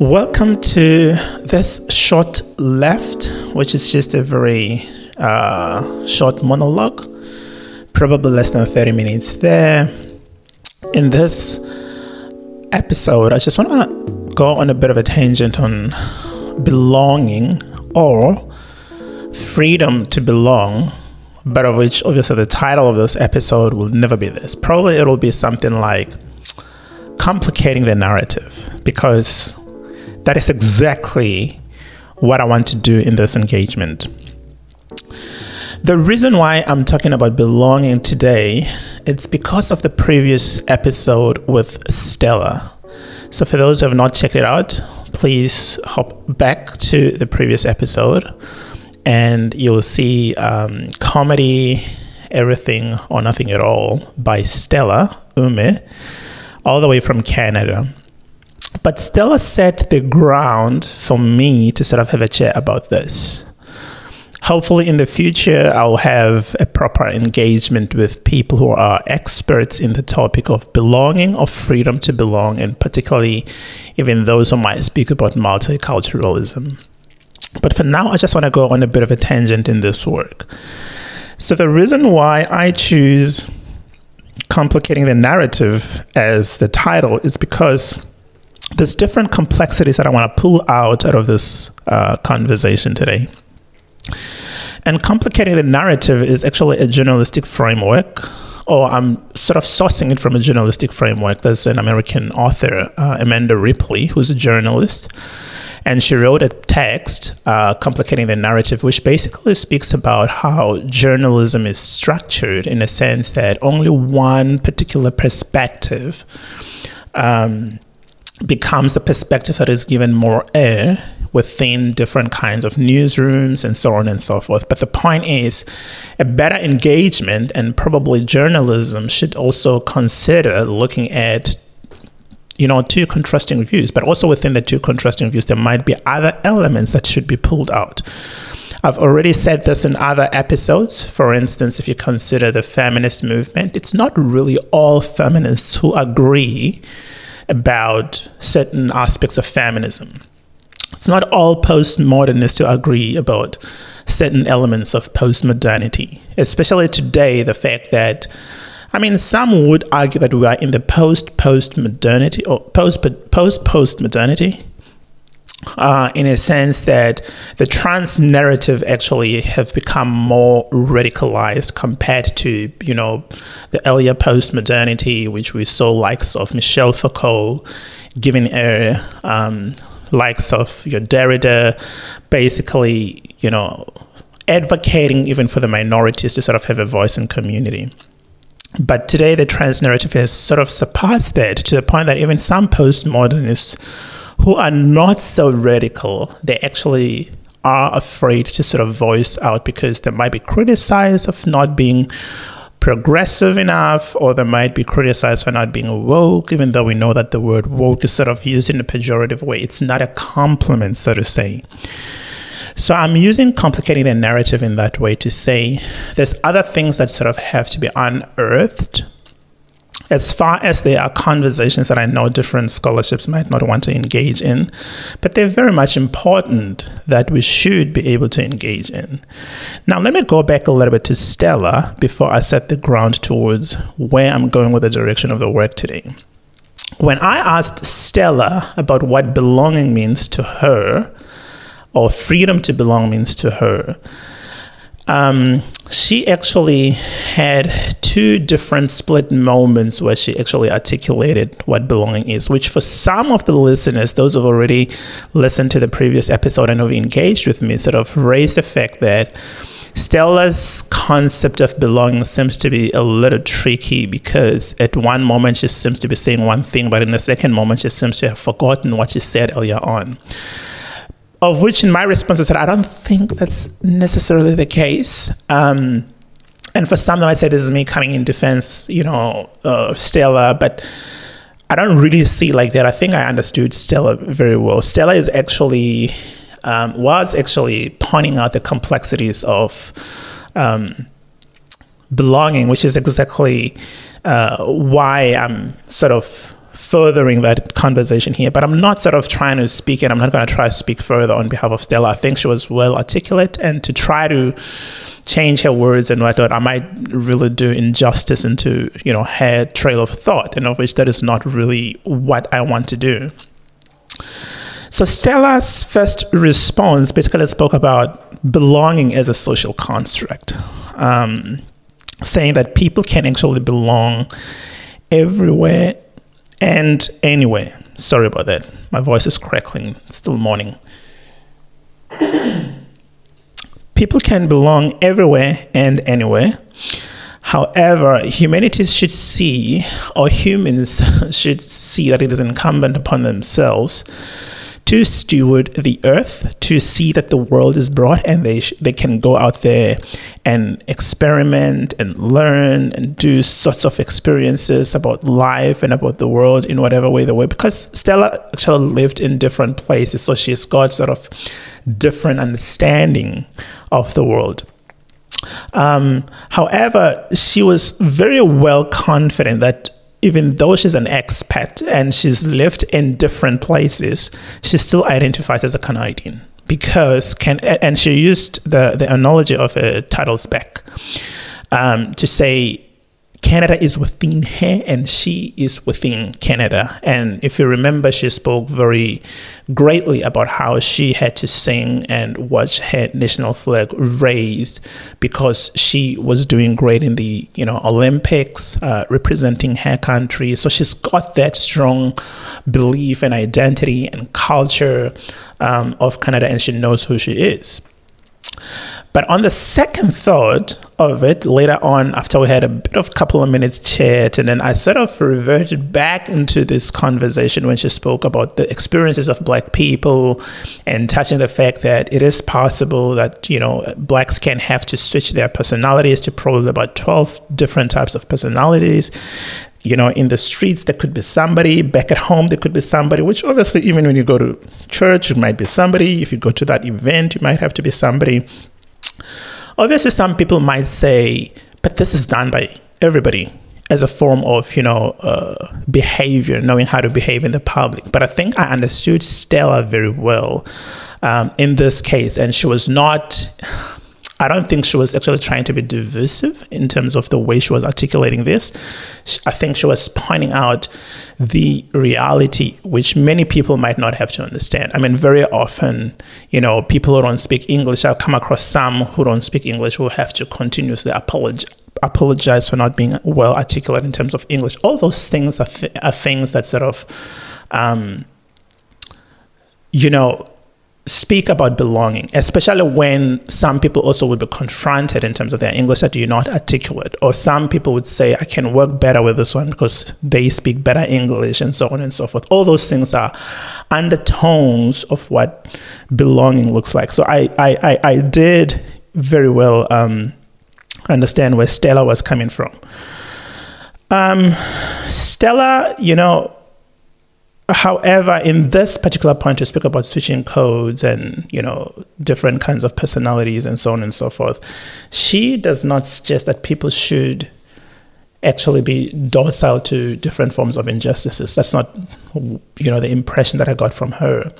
Welcome to this short left, which is just a very uh, short monologue, probably less than 30 minutes there. In this episode, I just want to go on a bit of a tangent on belonging or freedom to belong, but of which obviously the title of this episode will never be this. Probably it'll be something like complicating the narrative because that is exactly what I want to do in this engagement. The reason why I'm talking about belonging today, it's because of the previous episode with Stella. So for those who have not checked it out, please hop back to the previous episode and you'll see um, comedy, everything or nothing at all by Stella Ume, all the way from Canada. But Stella set the ground for me to sort of have a chat about this. Hopefully, in the future, I'll have a proper engagement with people who are experts in the topic of belonging, of freedom to belong, and particularly even those who might speak about multiculturalism. But for now, I just want to go on a bit of a tangent in this work. So, the reason why I choose complicating the narrative as the title is because there's different complexities that I want to pull out out of this uh, conversation today. And complicating the narrative is actually a journalistic framework, or I'm sort of sourcing it from a journalistic framework. There's an American author, uh, Amanda Ripley, who's a journalist, and she wrote a text, uh, Complicating the Narrative, which basically speaks about how journalism is structured in a sense that only one particular perspective. Um, becomes the perspective that is given more air within different kinds of newsrooms and so on and so forth. But the point is, a better engagement and probably journalism should also consider looking at you know two contrasting views but also within the two contrasting views there might be other elements that should be pulled out I've already said this in other episodes. For instance, if you consider the feminist movement, it's not really all feminists who agree about certain aspects of feminism. It's not all postmodernists who agree about certain elements of postmodernity, especially today, the fact that I mean, some would argue that we are in the post postmodernity or post post postmodernity uh, in a sense that the trans narrative actually have become more radicalized compared to you know the earlier post-modernity which we saw likes of Michel Foucault giving a um, likes of your Derrida basically you know advocating even for the minorities to sort of have a voice in community. But today the trans narrative has sort of surpassed that to the point that even some postmodernists who are not so radical, they actually are afraid to sort of voice out because they might be criticized of not being progressive enough or they might be criticized for not being woke even though we know that the word woke is sort of used in a pejorative way. It's not a compliment so to say. So i'm using complicating the narrative in that way to say there's other things that sort of have to be unearthed as far as there are conversations that I know different scholarships might not want to engage in, but they're very much important that we should be able to engage in. Now, let me go back a little bit to Stella before I set the ground towards where I'm going with the direction of the work today. When I asked Stella about what belonging means to her, or freedom to belong means to her, um, she actually had two different split moments where she actually articulated what belonging is, which for some of the listeners, those who've already listened to the previous episode and have engaged with me, sort of raised the fact that Stella's concept of belonging seems to be a little tricky because at one moment she seems to be saying one thing, but in the second moment she seems to have forgotten what she said earlier on of which in my response I said, I don't think that's necessarily the case. Um, and for some, I say this is me coming in defense, you know, uh, Stella, but I don't really see like that. I think I understood Stella very well. Stella is actually, um, was actually pointing out the complexities of um, belonging, which is exactly uh, why I'm sort of furthering that conversation here, but I'm not sort of trying to speak it. I'm not going to try to speak further on behalf of Stella. I think she was well articulate, and to try to change her words and whatnot, I might really do injustice into you know her trail of thought, and of which that is not really what I want to do. So Stella's first response basically spoke about belonging as a social construct, um, saying that people can actually belong everywhere and anyway, Sorry about that. My voice is crackling. Still morning. people can belong everywhere and anywhere. However, humanity should see, or humans should see, that it is incumbent upon themselves to steward the earth, to see that the world is broad and they, sh- they can go out there and experiment and learn and do sorts of experiences about life and about the world in whatever way they were. Because Stella actually lived in different places, so she's got sort of different understanding of the world. Um, however, she was very well confident that even though she's an expat and she's lived in different places, she still identifies as a Canadian because can and she used the the analogy of a tidal speck um, to say Canada is within her and she is within Canada. And if you remember, she spoke very greatly about how she had to sing and watch her national flag raised because she was doing great in the you know Olympics, uh, representing her country. So she's got that strong belief and identity and culture um, of Canada, and she knows who she is. But on the second thought of it, later on, after we had a bit of couple of minutes chat, and then I sort of reverted back into this conversation when she spoke about the experiences of black people and touching the fact that it is possible that, you know, blacks can have to switch their personalities to probably about 12 different types of personalities you know, in the streets, there could be somebody. Back at home, there could be somebody, which obviously, even when you go to church, it might be somebody. If you go to that event, you might have to be somebody. Obviously, some people might say, but this is done by everybody as a form of, you know, uh, behavior, knowing how to behave in the public. But I think I understood Stella very well um, in this case, and she was not I don't think she was actually trying to be divisive in terms of the way she was articulating this. I think she was pointing out the reality which many people might not have to understand. I mean, very often, you know, people who don't speak English, I've come across some who don't speak English who have to continuously apologize apologize for not being well articulate in terms of English. All those things are, th- are things that sort of, um, you know, speak about belonging, especially when some people also would be confronted in terms of their English that you're not articulate, or some people would say, I can work better with this one because they speak better English, and so on and so forth. All those things are undertones of what belonging looks like. So I, I, I, I did very well um, understand where Stella was coming from. Um, Stella, you know, However, in this particular point, to speak about switching codes and you know different kinds of personalities and so on and so forth, she does not suggest that people should actually be docile to different forms of injustices. That's not you know the impression that I got from her,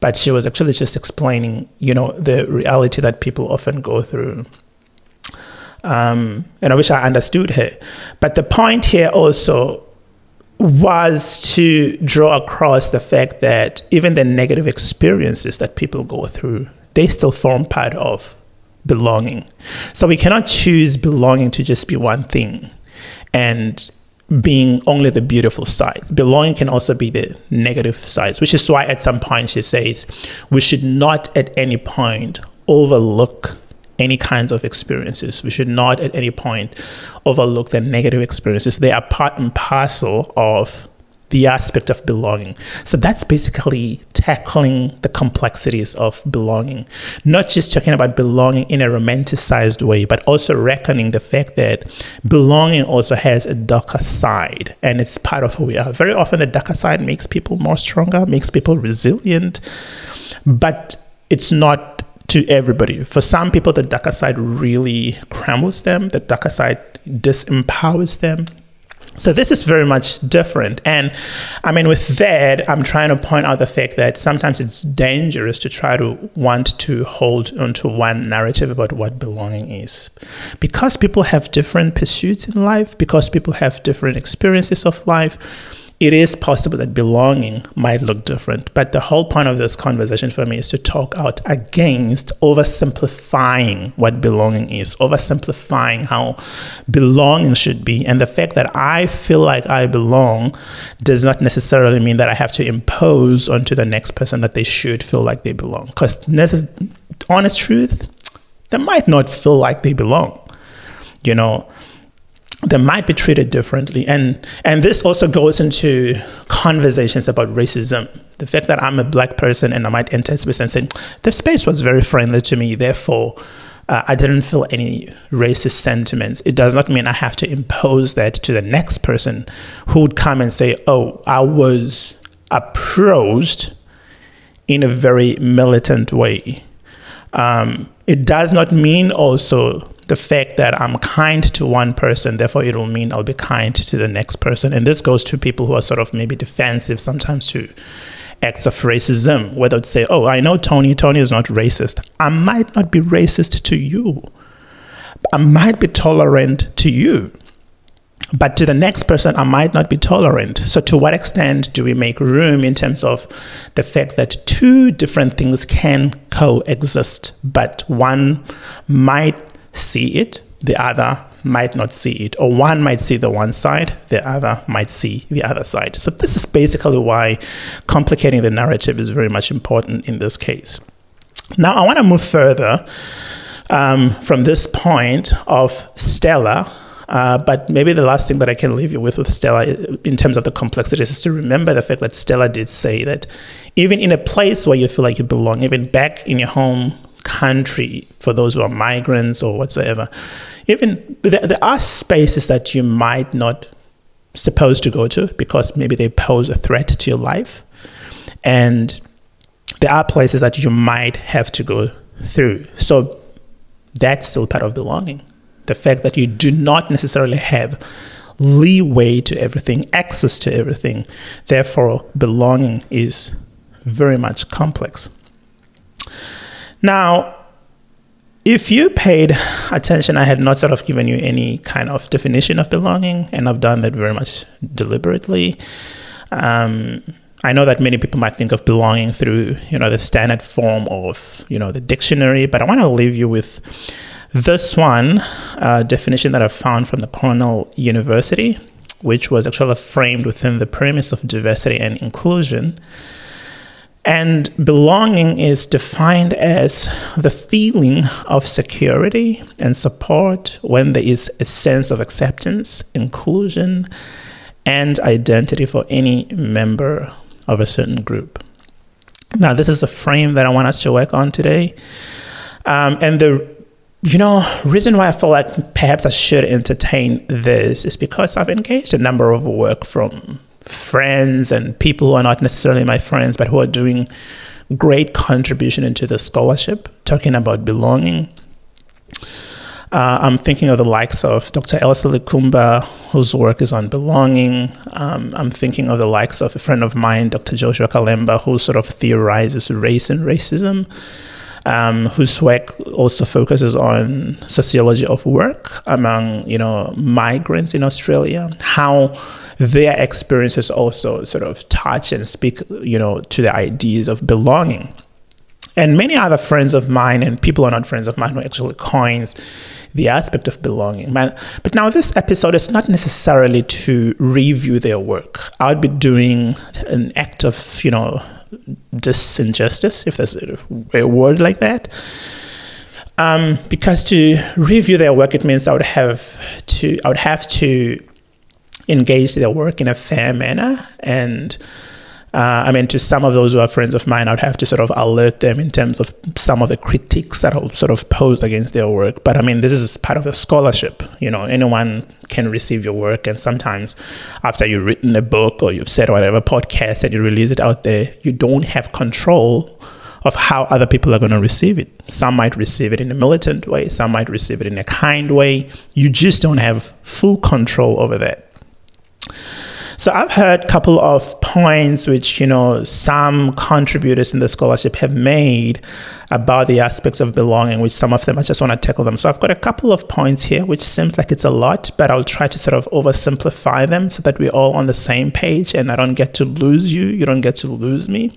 but she was actually just explaining you know the reality that people often go through. Um, and I wish I understood her, but the point here also was to draw across the fact that even the negative experiences that people go through, they still form part of belonging. So we cannot choose belonging to just be one thing and being only the beautiful side. Belonging can also be the negative sides, which is why at some point she says we should not at any point overlook any kinds of experiences. We should not at any point overlook the negative experiences. They are part and parcel of the aspect of belonging. So that's basically tackling the complexities of belonging, not just talking about belonging in a romanticized way, but also reckoning the fact that belonging also has a darker side and it's part of who we are. Very often, the darker side makes people more stronger, makes people resilient, but it's not to everybody. For some people, the darker side really crumbles them, the darker side disempowers them. So this is very much different. And I mean, with that, I'm trying to point out the fact that sometimes it's dangerous to try to want to hold onto one narrative about what belonging is. Because people have different pursuits in life, because people have different experiences of life, it is possible that belonging might look different. But the whole point of this conversation for me is to talk out against oversimplifying what belonging is, oversimplifying how belonging should be. And the fact that I feel like I belong does not necessarily mean that I have to impose onto the next person that they should feel like they belong. Because, honest truth, they might not feel like they belong. You know, they might be treated differently. And and this also goes into conversations about racism. The fact that i'm a black person and i might enter a space and say the space was very friendly to me therefore uh, i didn't feel any racist sentiments. It does not mean i have to impose that to the next person who would come and say oh i was approached in a very militant way. Um, it does not mean also the fact that I'm kind to one person, therefore it will mean I'll be kind to the next person. And this goes to people who are sort of maybe defensive sometimes to acts of racism, whether it's say, oh, I know Tony, Tony is not racist. I might not be racist to you. I might be tolerant to you. But to the next person, I might not be tolerant. So, to what extent do we make room in terms of the fact that two different things can coexist, but one might see it, the other might not see it, or one might see the one side, the other might see the other side. So, this is basically why complicating the narrative is very much important in this case. Now, I want to move further um, from this point of Stella. Uh, but maybe the last thing that I can leave you with with Stella, in terms of the complexities, is to remember the fact that Stella did say that even in a place where you feel like you belong, even back in your home country for those who are migrants or whatsoever. Even there, there are spaces that you might not supposed to go to because maybe they pose a threat to your life, and there are places that you might have to go through. So that's still part of belonging. The fact that you do not necessarily have leeway to everything, access to everything. Therefore, belonging is very much complex. Now, if you paid attention, I had not sort of given you any kind of definition of belonging, and I've done that very much deliberately. Um, I know that many people might think of belonging through, you know, the standard form of, you know, the dictionary, but I want to leave you with this one uh, definition that I found from the Cornell University, which was actually framed within the premise of diversity and inclusion. And belonging is defined as the feeling of security and support when there is a sense of acceptance, inclusion, and identity for any member of a certain group. Now, this is a frame that I want us to work on today. Um, and the you know, reason why I feel like perhaps I should entertain this is because I've engaged a number of work from friends and people who are not necessarily my friends, but who are doing great contribution into the scholarship, talking about belonging. Uh, I'm thinking of the likes of Dr. Elsa Likumba, whose work is on belonging. Um, I'm thinking of the likes of a friend of mine, Dr. Joshua Kalemba, who sort of theorizes race and racism um, whose work also focuses on sociology of work among you know migrants in Australia, how their experiences also sort of touch and speak you know to the ideas of belonging. And many other friends of mine and people are not friends of mine who actually coins the aspect of belonging. But, but now this episode is not necessarily to review their work. I would be doing an act of, you know, disinjustice, if there's a word like that. Um, because to review their work, it means I would have to I would have to engage their work in a fair manner and uh, I mean, to some of those who are friends of mine, I would have to sort of alert them in terms of some of the critiques that I'll sort of pose against their work. But I mean, this is part of the scholarship. You know, anyone can receive your work, and sometimes after you've written a book or you've said whatever podcast and you release it out there, you don't have control of how other people are going to receive it. Some might receive it in a militant way, some might receive it in a kind way. You just don't have full control over that. So I've heard a couple of points which, you know, some contributors in the scholarship have made about the aspects of belonging, which some of them I just want to tackle them. So I've got a couple of points here, which seems like it's a lot, but I'll try to sort of oversimplify them so that we're all on the same page and I don't get to lose you, you don't get to lose me.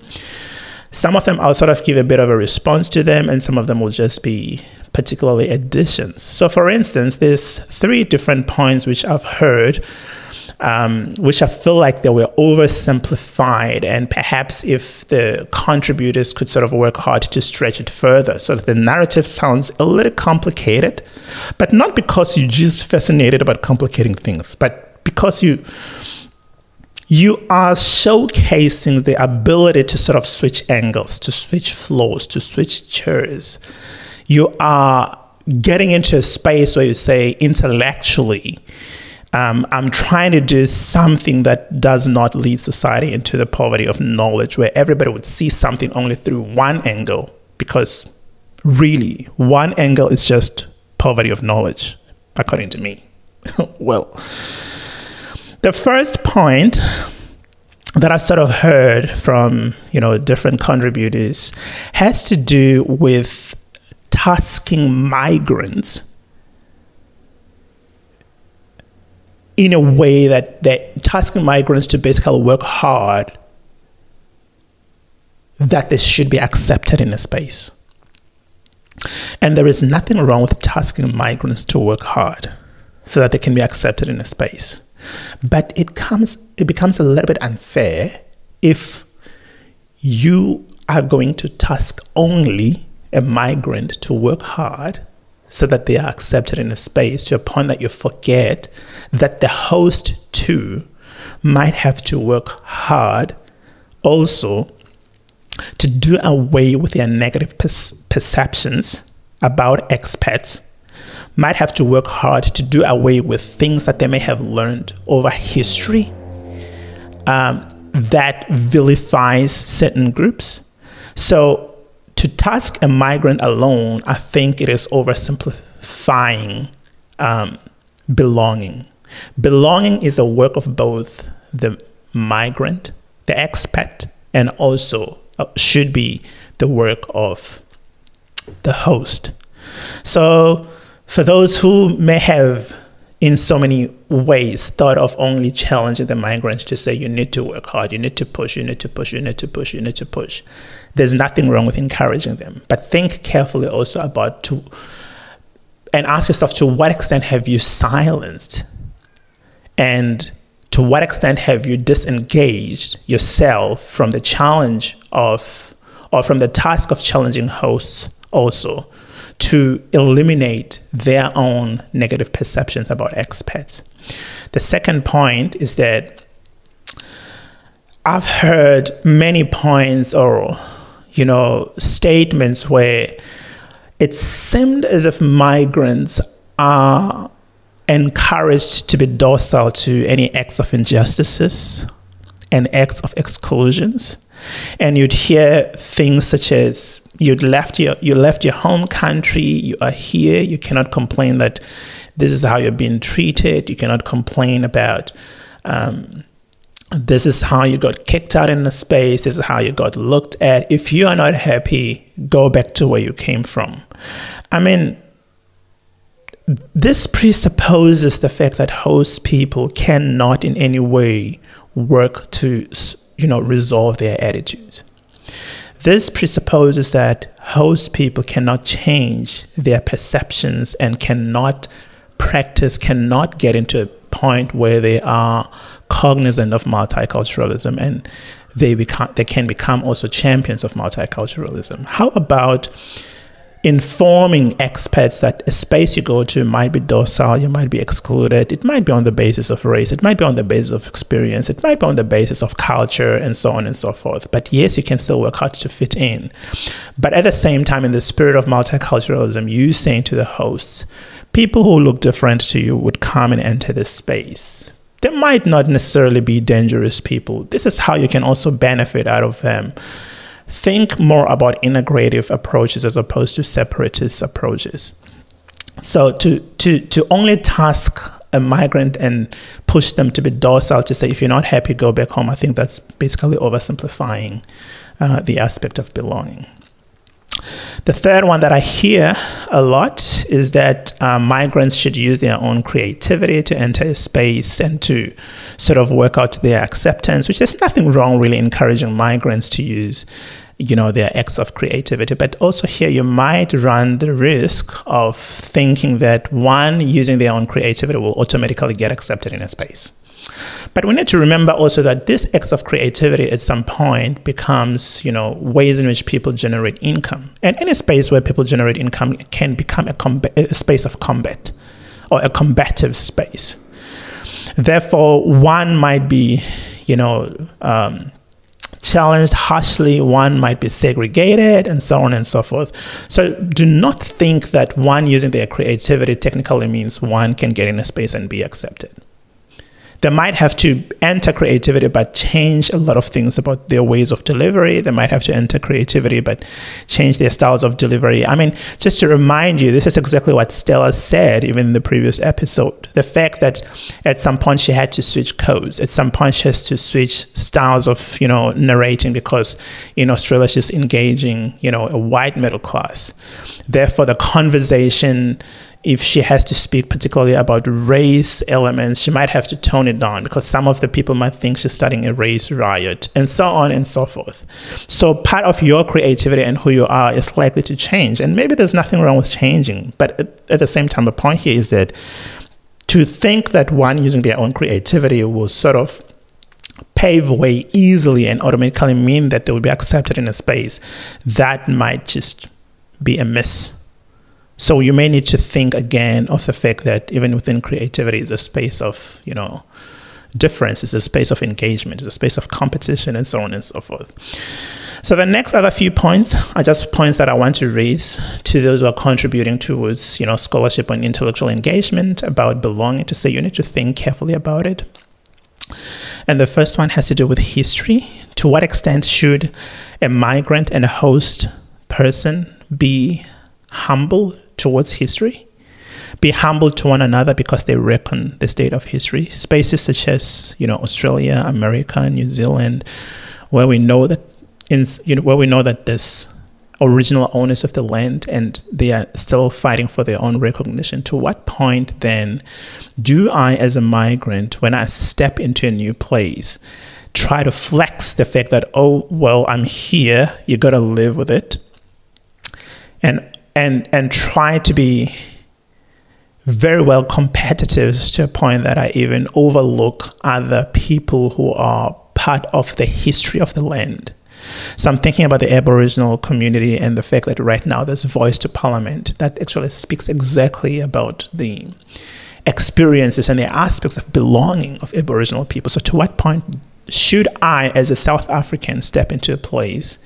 Some of them I'll sort of give a bit of a response to them, and some of them will just be particularly additions. So, for instance, there's three different points which I've heard um, which I feel like they were oversimplified. And perhaps if the contributors could sort of work hard to stretch it further so that the narrative sounds a little complicated, but not because you're just fascinated about complicating things, but because you you are showcasing the ability to sort of switch angles, to switch flows, to switch chairs. You are getting into a space where you say intellectually, um, I'm trying to do something that does not lead society into the poverty of knowledge, where everybody would see something only through one angle, because really, one angle is just poverty of knowledge, according to me. well, the first point that I've sort of heard from you know different contributors has to do with tasking migrants in a way that that tasking migrants to basically work hard that this should be accepted in a space. And there is nothing wrong with tasking migrants to work hard so that they can be accepted in a space. But it comes it becomes a little bit unfair if you are going to task only a migrant to work hard so that they are accepted in a space to a point that you forget that the host too might have to work hard also to do away with their negative per- perceptions about expats might have to work hard to do away with things that they may have learned over history um, that vilifies certain groups. So to task a migrant alone, I think it is oversimplifying um, belonging. Belonging is a work of both the migrant, the expat, and also uh, should be the work of the host. So, for those who may have in so many ways thought of only challenging the migrants to say you need to work hard, you need to push, you need to push, you need to push, you need to push. There's nothing wrong with encouraging them. But think carefully also about to and ask yourself to what extent have you silenced? And to what extent have you disengaged yourself from the challenge of or from the task of challenging hosts also to eliminate their own negative perceptions about expats. The second point is that I've heard many points or you know statements where it seemed as if migrants are encouraged to be docile to any acts of injustices and acts of exclusions and you'd hear things such as you'd left your you left your home country you are here you cannot complain that this is how you're being treated you cannot complain about um, this is how you got kicked out in the space this is how you got looked at. If you are not happy go back to where you came from. I mean this presupposes the fact that host people cannot in any way work to you know resolve their attitudes this presupposes that host people cannot change their perceptions and cannot practice, cannot get into a point where they are cognizant of multiculturalism and they become they can become also champions of multiculturalism. How about informing expats that a space you go to might be docile, you might be excluded. It might be on the basis of race, it might be on the basis of experience, it might be on the basis of culture, and so on and so forth. But yes, you can still work hard to fit in. But at the same time, in the spirit of multiculturalism, you saying to the hosts, people who look different to you would come and enter this space. They might not necessarily be dangerous people. This is how you can also benefit out of them think more about integrative approaches as opposed to separatist approaches. So to to to only task a migrant and push them to be docile to say, if you're not happy, go back home. I think that's basically oversimplifying uh, the aspect of belonging. The third one that I hear a lot is that uh, migrants should use their own creativity to enter a space and to sort of work out their acceptance, which there's nothing wrong really encouraging migrants to use you know their acts of creativity. But also here you might run the risk of thinking that one using their own creativity will automatically get accepted in a space but we need to remember also that this acts of creativity at some point becomes, you know, ways in which people generate income. And any space where people generate income can become a, a space of combat or a combative space. Therefore, one might be, you know, um, challenged harshly, one might be segregated, and so on and so forth. So do not think that one using their creativity technically means one can get in a space and be accepted they might have to enter creativity but change a lot of things about their ways of delivery. They might have to enter creativity but change their styles of delivery. I mean, just to remind you, this is exactly what Stella said even in the previous episode. The fact that at some point she had to switch codes, at some point she has to switch styles of, you know, narrating because in Australia she's engaging, you know, a white middle class. Therefore, the conversation if she has to speak particularly about race elements, she might have to tone it down because some of the people might think she's starting a race riot and so on and so forth. So part of your creativity and who you are is likely to change. And maybe there's nothing wrong with changing. But at the same time, the point here is that to think that one using their own creativity will sort of pave way easily and automatically mean that they will be accepted in a space, that might just be a miss so you may need to think again of the fact that even within creativity is a space of, you know, difference, it's a space of engagement, it's a space of competition, and so on and so forth. So the next other few points are just points that I want to raise to those who are contributing towards, you know, scholarship on intellectual engagement about belonging to say you need to think carefully about it. And the first one has to do with history. To what extent should a migrant and a host person be humble towards history. Be humble to one another because they reckon the state of history. Spaces such as you know Australia, America, New Zealand, where we know that in you know where we know that this original owners of the land and they are still fighting for their own recognition. To what point then do I, as a migrant, when I step into a new place, try to flex the fact that, oh, well, I'm here, you got to live with it? And and and try to be very well competitive to a point that I even overlook other people who are part of the history of the land. So I'm thinking about the Aboriginal community and the fact that right now there's voice to parliament that actually speaks exactly about the experiences and the aspects of belonging of Aboriginal people. So to what point should I, as a South African, step into a place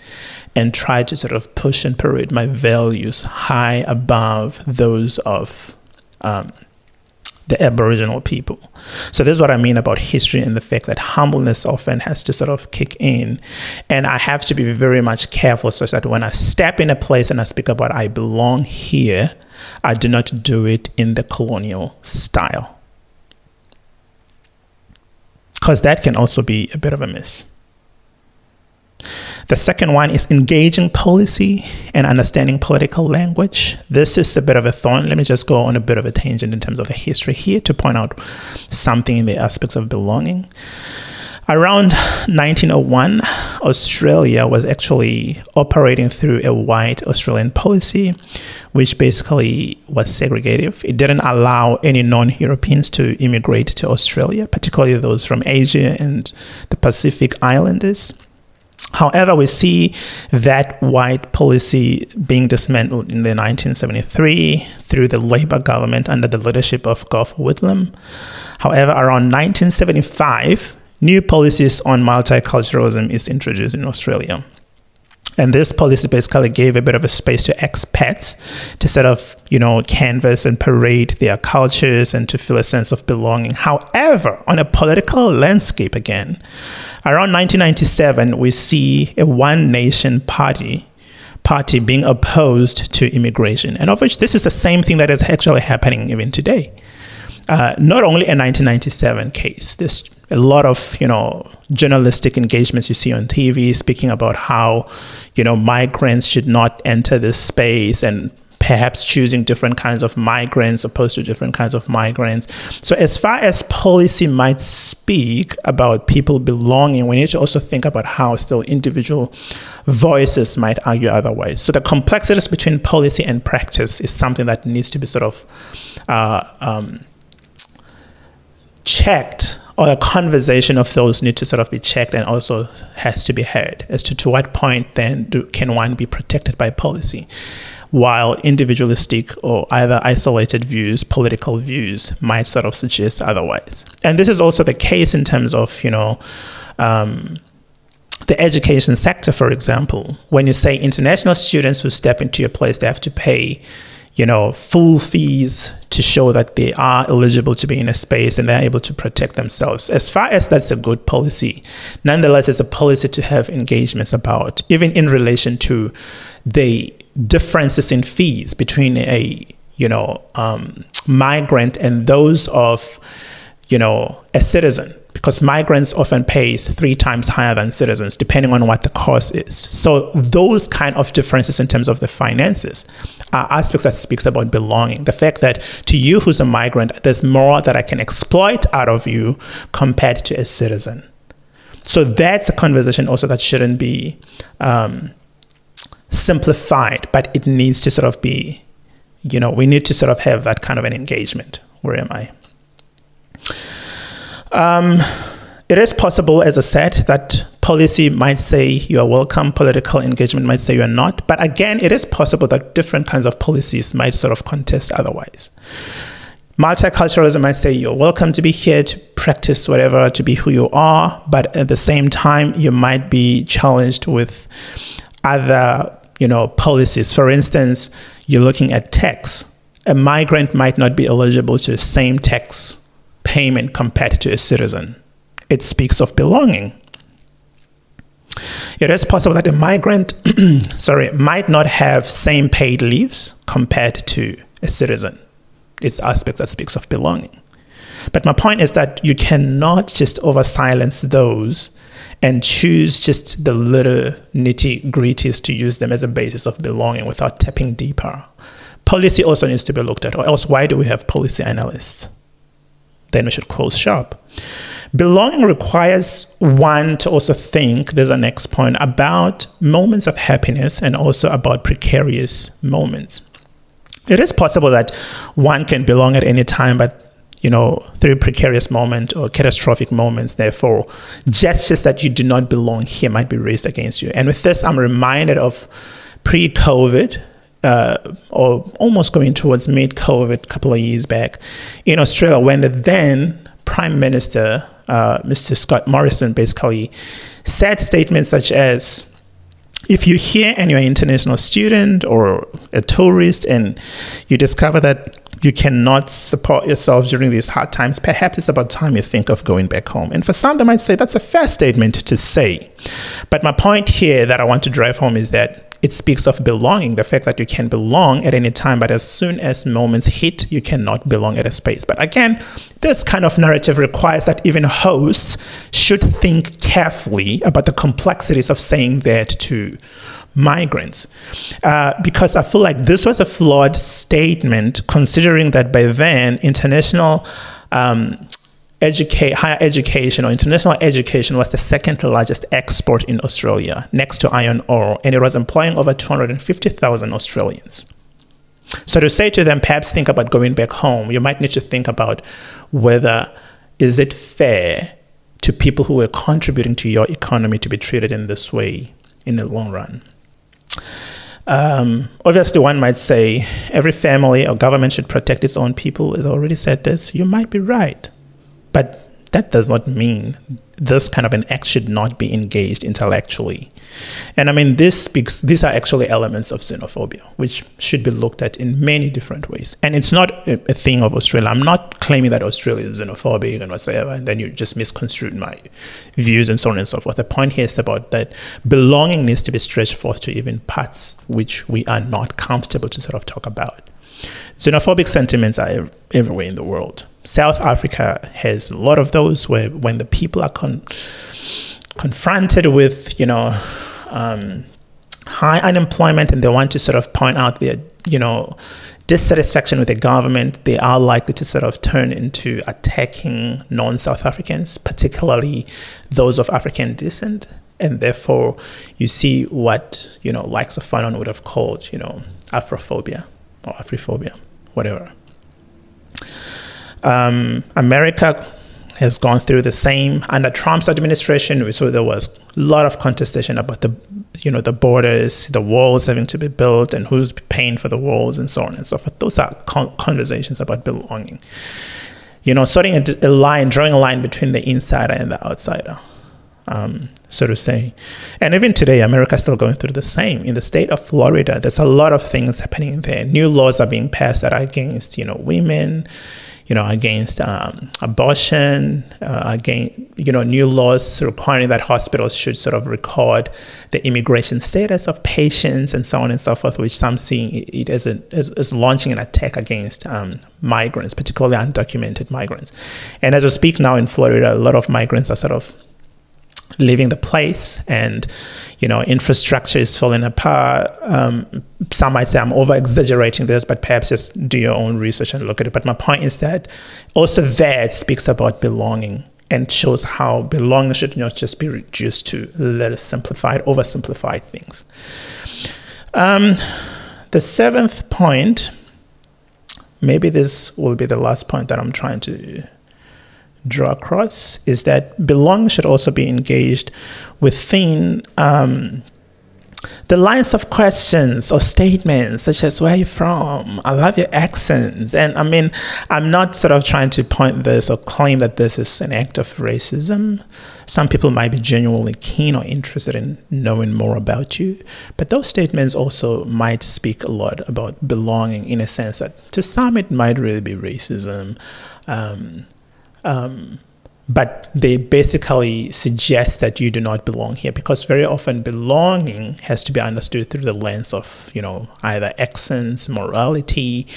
and try to sort of push and parade my values high above those of um, the Aboriginal people. So this is what I mean about history and the fact that humbleness often has to sort of kick in. And I have to be very much careful so that when I step in a place and I speak about I belong here, I do not do it in the colonial style. Because that can also be a bit of a miss. The second one is engaging policy and understanding political language. This is a bit of a thorn. Let me just go on a bit of a tangent in terms of the history here to point out something in the aspects of belonging. Around 1901, Australia was actually operating through a white Australian policy, which basically was segregative. It didn't allow any non Europeans to immigrate to Australia, particularly those from Asia and the Pacific Islanders. However, we see that white policy being dismantled in the 1973 through the Labour government under the leadership of Gough Whitlam. However, around 1975, new policies on multiculturalism is introduced in Australia. And this policy basically gave a bit of a space to expats to sort of, you know, canvas and parade their cultures and to feel a sense of belonging. However, on a political landscape again, around 1997, we see a one nation party party being opposed to immigration. And of which this is the same thing that is actually happening even today. Uh, not only a 1997 case. There's a lot of you know journalistic engagements you see on TV speaking about how you know migrants should not enter this space and perhaps choosing different kinds of migrants opposed to different kinds of migrants. So, as far as policy might speak about people belonging, we need to also think about how still individual voices might argue otherwise. So, the complexities between policy and practice is something that needs to be sort of uh, um, checked or a conversation of those need to sort of be checked and also has to be heard as to to what point then do, can one be protected by policy while individualistic or either isolated views, political views, might sort of suggest otherwise. And this is also the case in terms of, you know, um, the education sector, for example. When you say international students who step into your place, they have to pay you know, full fees to show that they are eligible to be in a space and they're able to protect themselves. As far as that's a good policy, nonetheless, it's a policy to have engagements about, even in relation to the differences in fees between a, you know, um, migrant and those of, you know, a citizen because migrants often pay three times higher than citizens depending on what the cost is. So those kind of differences in terms of the finances are aspects that speaks about belonging. The fact that to you who's a migrant there's more that i can exploit out of you compared to a citizen. So that's a conversation also that shouldn't be um, simplified but it needs to sort of be you know we need to sort of have that kind of an engagement. Where am i um, it is possible, as I said, that policy might say you are welcome, political engagement might say you are not. But again, it is possible that different kinds of policies might sort of contest otherwise. Multiculturalism might say you're welcome to be here to practice whatever, to be who you are, but at the same time, you might be challenged with other, you know, policies. For instance, you're looking at tax. A migrant might not be eligible to the same tax payment compared to a citizen. It speaks of belonging. It is possible that a migrant, sorry, might not have same paid leaves compared to a citizen. It's aspects that speaks of belonging. But my point is that you cannot just over silence those and choose just the little nitty gritties to use them as a basis of belonging without tapping deeper. Policy also needs to be looked at, or else why do we have policy analysts? Then we should close shop. Belonging requires one to also think, there's a next point, about moments of happiness and also about precarious moments. It is possible that one can belong at any time, but you know, through precarious moment or catastrophic moments, therefore, gestures that you do not belong here might be raised against you. And with this, I'm reminded of pre COVID, uh, or almost going towards mid COVID a couple of years back in Australia when the then Prime Minister, uh, Mr. Scott Morrison, basically said statements such as, if you're here and you're an international student or a tourist and you discover that you cannot support yourself during these hard times, perhaps it's about time you think of going back home. And for some, they might say that's a fair statement to say. But my point here that I want to drive home is that it speaks of belonging, the fact that you can belong at any time, but as soon as moments hit, you cannot belong at a space. But again, this kind of narrative requires that even hosts should think carefully about the complexities of saying that to migrants. Uh, because I feel like this was a flawed statement, considering that by then, international um, educate higher education or international education was the second largest export in Australia, next to iron ore, and it was employing over 250,000 Australians. So to say to them, perhaps think about going back home, you might need to think about whether is it fair to people who are contributing to your economy to be treated in this way in the long run. Um, obviously, one might say every family or government should protect its own people. Has already said this. You might be right. But that does not mean this kind of an act should not be engaged intellectually. And I mean, this speaks, these are actually elements of xenophobia, which should be looked at in many different ways. And it's not a, a thing of Australia. I'm not claiming that Australia is xenophobic and whatsoever, and then you just misconstrued my views and so on and so forth. The point here is about that belonging needs to be stretched forth to even parts which we are not comfortable to sort of talk about. Xenophobic sentiments are everywhere in the world South Africa has a lot of those where when the people are con- confronted with, you know, um, high unemployment and they want to sort of point out their, you know, dissatisfaction with the government, they are likely to sort of turn into attacking non South Africans, particularly those of African descent. And therefore, you see what, you know, likes of Fanon would have called, you know, Afrophobia or Afrophobia, whatever. Um, America has gone through the same under Trump's administration. So there was a lot of contestation about the, you know, the borders, the walls having to be built, and who's paying for the walls, and so on and so forth. Those are con- conversations about belonging. You know, sorting a, a, line, drawing a line between the insider and the outsider, um, so to say. And even today, America is still going through the same. In the state of Florida, there's a lot of things happening there. New laws are being passed that are against, you know, women you know, against um, abortion, uh, against, you know, new laws requiring that hospitals should sort of record the immigration status of patients and so on and so forth, which some see it as, a, as, as launching an attack against um, migrants, particularly undocumented migrants. And as we speak now in Florida, a lot of migrants are sort of leaving the place and you know infrastructure is falling apart. Um, some might say i'm over exaggerating this but perhaps just do your own research and look at it. But my point is that also that speaks about belonging and shows how belonging should not just be reduced to little simplified oversimplified things. Um, the seventh point maybe this will be the last point that i'm trying to draw across is that belong should also be engaged within um, the lines of questions or statements such as where are you from? I love your accents. And i mean i'm not sort of trying to point this or claim that this is an act of racism. Some people might be genuinely keen or interested in knowing more about you but those statements also might speak a lot about belonging in a sense that to some it might really be racism. Um, um, but they basically suggest that you do not belong here because very often belonging has to be understood through the lens of you know either accents morality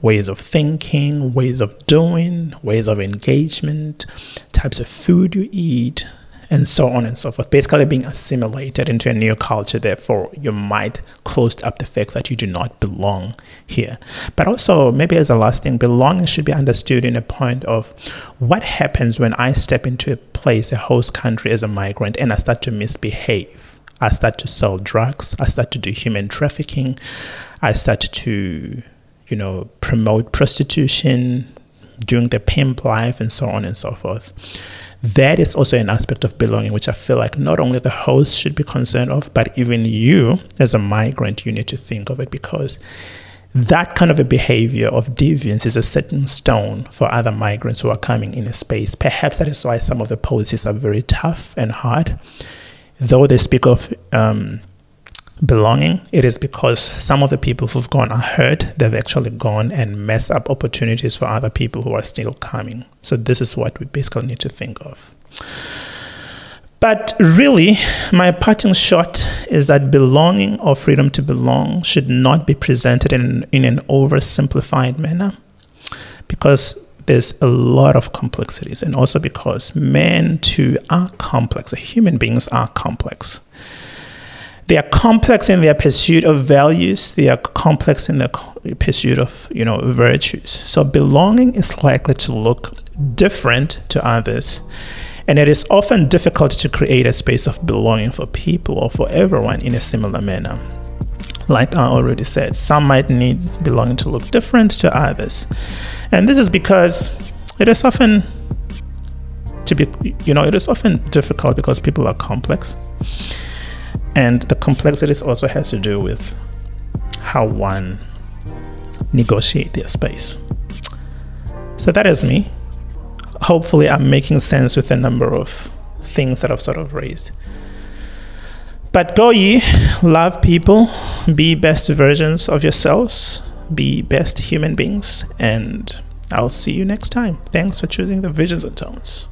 ways of thinking ways of doing ways of engagement types of food you eat and so on and so forth. Basically, being assimilated into a new culture, therefore, you might close up the fact that you do not belong here. But also, maybe as a last thing, belonging should be understood in a point of what happens when I step into a place, a host country as a migrant, and I start to misbehave. I start to sell drugs. I start to do human trafficking. I start to, you know, promote prostitution, doing the pimp life, and so on and so forth that is also an aspect of belonging, which I feel like not only the host should be concerned of, but even you as a migrant, you need to think of it because that kind of a behavior of deviance is a setting stone for other migrants who are coming in a space. Perhaps that is why some of the policies are very tough and hard. Though they speak of um, belonging, it is because some of the people who've gone are hurt. They've actually gone and messed up opportunities for other people who are still coming. So this is what we basically need to think of. But really, my parting shot is that belonging or freedom to belong should not be presented in, in an oversimplified manner because there's a lot of complexities, and also because men too are complex, human beings are complex. They are complex in their pursuit of values. They are complex in their pursuit of you know virtues. So belonging is likely to look different to others, and it is often difficult to create a space of belonging for people or for everyone in a similar manner. Like I already said, some might need belonging to look different to others, and this is because it is often to be you know it is often difficult because people are complex and the complexities also has to do with how one negotiate their space. So that is me. Hopefully, I'm making sense with a number of things that I've sort of raised. But go ye, love people, be best versions of yourselves, be best human beings, and I'll see you next time. Thanks for choosing the Visions and Tones.